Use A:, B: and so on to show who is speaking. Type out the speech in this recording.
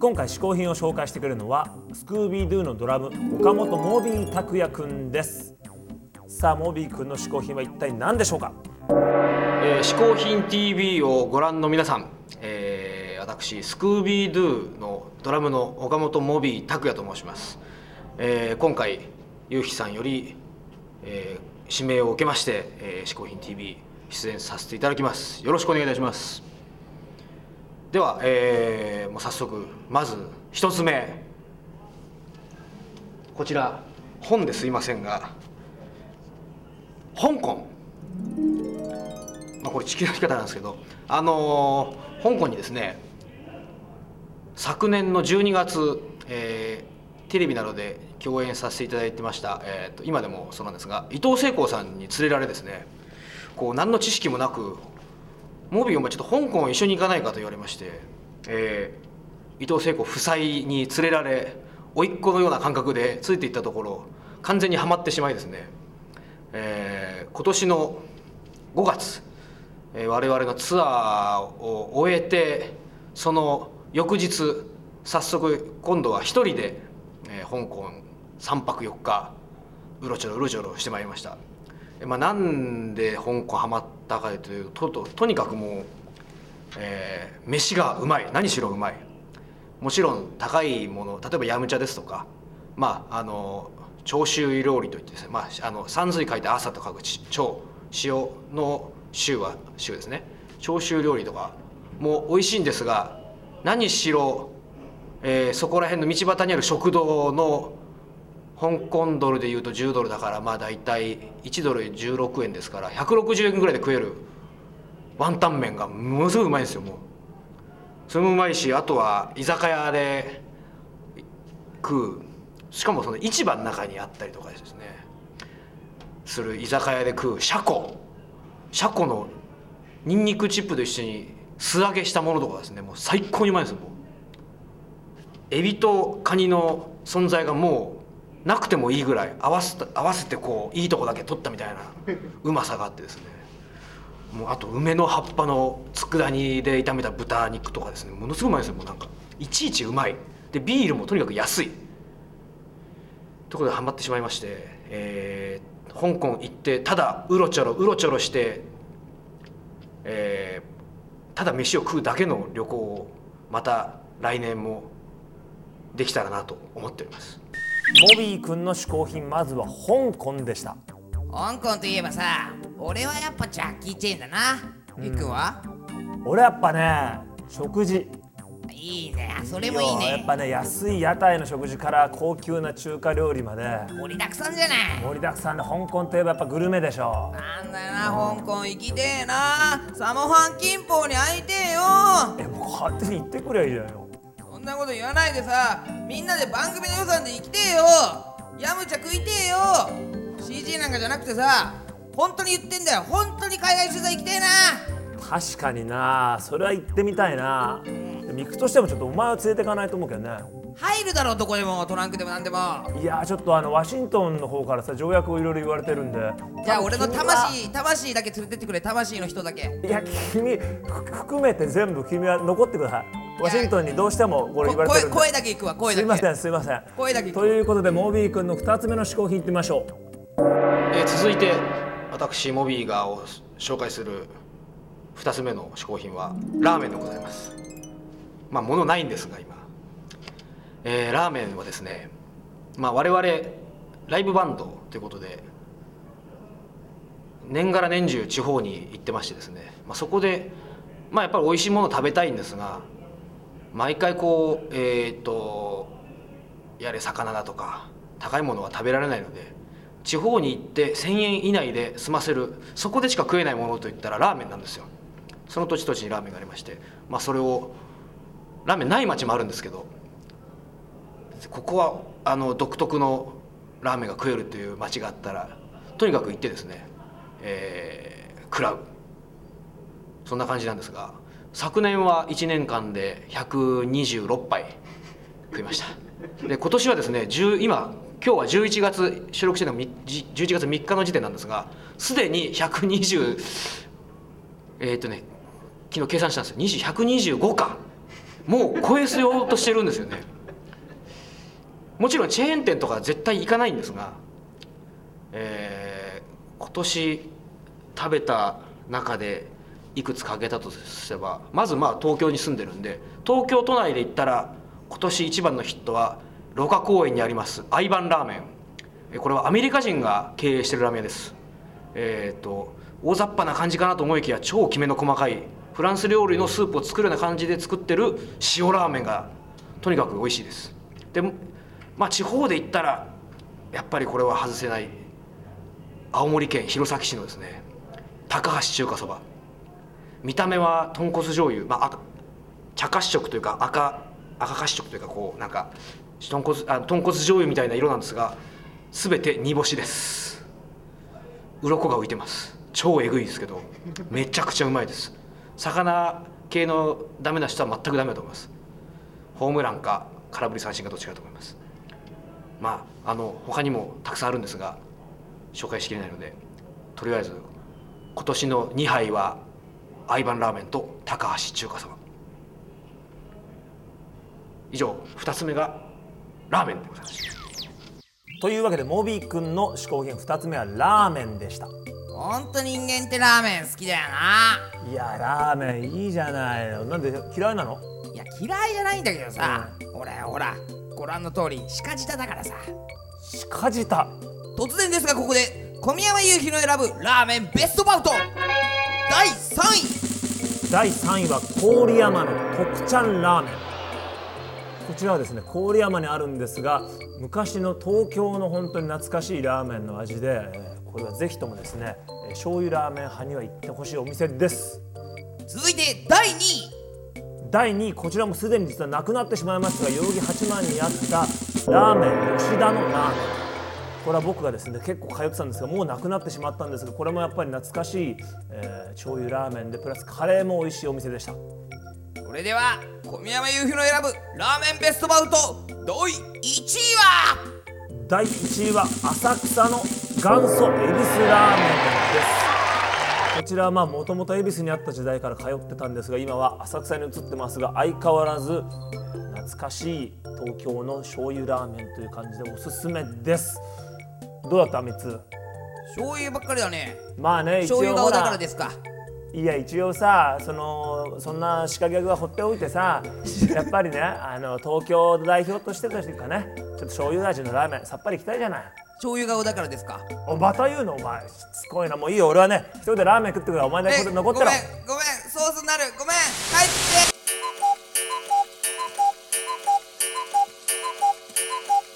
A: 今回嗜好品を紹介してくれるのはスクービードゥのドラム岡本モビー拓也くんです。さあモビーくんの嗜好品は一体何でしょうか？
B: えー、嗜好品 TV をご覧の皆さん、えー、私スクービードゥのドラムの岡本モビー拓也と申します、えー、今回ゆうひさんより、えー、指名を受けまして、えー、嗜好品 TV 出演させていただきます。よろしくお願いいたします。では、えー、もう早速まず一つ目。こちら本ですいませんが香港。まあ、これ地球の生き方なんですけど、あのー香港にですね昨年の12月、えーテレビなどで共演させていただいてました、えーと今でもそうなんですが伊藤聖子さんに連れられですねこう何の知識もなく「モビーお前ちょっと香港一緒に行かないか」と言われまして、えー伊藤聖子夫妻に連れられ甥っ子のような感覚でついていったところ完全にはまってしまいですね、えー今年の5月、えー我々のツアーを終えてその翌日早速今度は一人で、えー香港3泊4日うろちょろうろちょろしてまいりました、えーまあ、なんで香港ハマったかというとととにかくもう、えー飯がうまい。何しろうまい。もちろん高いもの例えばヤムチャですとかまああの長州料理といってですね、まあ、あの山水書いて朝と書く長塩の州は州ですね。長州料理とかも美味しいんですが何しろ、えーそこら辺の道端にある食堂の香港ドルでいうと10ドルだからまあ大体1ドル16円ですから160円ぐらいで食える。ワンタン麺がものすごいうまいんですよもう。それもうまいしあとは居酒屋で食う。しかもその市場の中にあったりとかですね。する居酒屋で食うシャコ。シャコのニンニクチップと一緒に素揚げしたものとかですね。もう最高にうまいですよもう。エビとカニの存在がもうなくてもいいぐらい合わせ合わせてこういいとこだけ取ったみたいなうまさがあってですね。もうあと梅の葉っぱの佃煮で炒めた豚肉とかですね。ものすごいうまいですよ。もうなんかいちいちうまい。でビールもとにかく安い。ところでハマってしまいまして、えー香港行ってただうろちょろうろちょろして、えーただ飯を食うだけの旅行をまた来年もできたらなと思っております。
A: モビーくんの嗜好品まずは香港でした。
C: 香港といえばさ俺はやっぱジャッキー・チェーンだな。ゆっくんは
A: 俺やっぱね食事。
C: いいね。それもいいね。
A: やっぱね安い屋台の食事から高級な中華料理まで。
C: 盛りだくさんじゃない。
A: 盛りだくさんで香港といえばやっぱグルメでしょ。
C: なんだよな香港行きてえな。サモハン金峰に会いてえよ。
A: えもう勝手に行ってくりゃいいじゃんよ
C: なこと言わないでさ。みんなで番組の予算で行きてえよ。ヤムチャ食いてえよ CG なんかじゃなくてさ。本当に言ってんだよ。本当に海外取材行きてえな。
A: 確かにな。それは行ってみたいな。行くとしてもちょっとお前を連れてかないと思うけどね。
C: 入るだろどこでもトランクでもなんでも。
A: いやーちょっとあのワシントンの方からさ条約をいろいろ言われてるんで。
C: じゃあ俺の魂魂だけ連れてってくれ。魂の人だけ。
A: いや君ふ含めて全部君は残ってくださいワシントンにどうしてもこれ
C: こ
A: 言われてるんで。
C: 声声だけ行くわ声だけ。
A: すいませんすいません。
C: 声だけ
A: ということでモービー君の2つ目の嗜好品いってみましょう。
B: えー続いて私モビーがを紹介する2つ目の嗜好品はラーメンでございます。まあ物ないんですが今、えーラーメンはですねまあ我々ライブバンドということで年がら年中地方に行ってましてですね、まあ、そこでまあやっぱり美味しいものを食べたいんですが毎回こうえっ、とやれ魚だとか高いものは食べられないので地方に行って1,000円以内で済ませるそこでしか食えないものといったらラーメンなんですよ。その土地土地にラーメンがありましてまあそれをラーメンない町もあるんですけどここはあの独特のラーメンが食えるという街があったらとにかく行ってですね、えー、食らう。そんな感じなんですが昨年は1年間で126杯食いました。で今年はですね10今今日は11月収録してるのが11月3日の時点なんですがすでに120えーっとね昨日計算したんですよ。20 125か。もう超えすようとしてるんですよね。もちろんチェーン店とか絶対行かないんですが、えー今年食べた中でいくつか挙げたとすればまずまあ東京に住んでるんで東京都内で言ったら今年一番のヒットは芦花公園にありますアイバンラーメン。これはアメリカ人が経営してるラーメンです。えっ、と大雑把な感じかなと思いきや超きめの細かいフランス料理のスープを作るような感じで作ってる塩ラーメンがとにかく美味しいです。でまあ地方で言ったらやっぱりこれは外せない。青森県弘前市のですね高橋中華そば。見た目は豚骨醤油まあ赤茶褐色というか赤赤褐色というかこうなんか豚骨あ豚骨醤油みたいな色なんですが全て煮干しです。鱗が浮いてます。超えぐいですけどめちゃくちゃうまいです。魚系のダメな人は全くダメだと思います。ホームランか空振り三振かどっちかと思います。まああの他にもたくさんあるんですが紹介しきれないのでとりあえず今年の2杯はアイバンラーメンと高橋中華そば以上2つ目がラーメンでございます。
A: というわけでモビー君の嗜好品2つ目はラーメンでした。
C: ほんと人間ってラーメン好きだよな。い
A: やラーメンいいじゃないの。なんで嫌いなの？
C: いや嫌いじゃないんだけどさ、俺ほらご覧の通り鹿舌だからさ。
A: 鹿舌。
C: 突然ですがここで小宮山雄飛の選ぶラーメンベストバウト。第3位
A: 第3位は郡山の特ちゃんラーメン。こちらはですね郡山にあるんですが昔の東京の本当に懐かしいラーメンの味で、えーこれはぜひともですねえー醤油ラーメン派には行ってほしいお店です。
C: 続いて第2位。
A: 第2位こちらもすでに実はなくなってしまいましたが代々木八幡にあったラーメン吉田のラーメンこれは僕がですね結構通ってたんですがもうなくなってしまったんですがこれもやっぱり懐かしい、えー醤油ラーメンでプラスカレーも美味しいお店でした。
C: それでは小宮山雄飛の選ぶラーメンベストバウト第1位は？
A: 第1位は浅草の元祖恵比寿ラーメンです。こちらはまあもともと恵比寿にあった時代から通ってたんですが今は浅草に移ってますが相変わらず懐かしい東京の醤油ラーメンという感じでおすすめですどうだった3つ
C: 醤油ばっかりだね。
A: まあね一応
C: 醤油顔だ
A: ほ
C: からですか。
A: いや一応さそのそんな鹿ギャグは放っておいてさ やっぱりねあの東京を代表としてというかねちょっと醤油味のラーメンさっぱりいきたいじゃない。
C: 醤油顔だからですか。
A: おまた言うの？お前しつこいな。もういいよ。俺はね一人でラーメン食ってくからお前だけこれ残ってろ。
C: ごめんご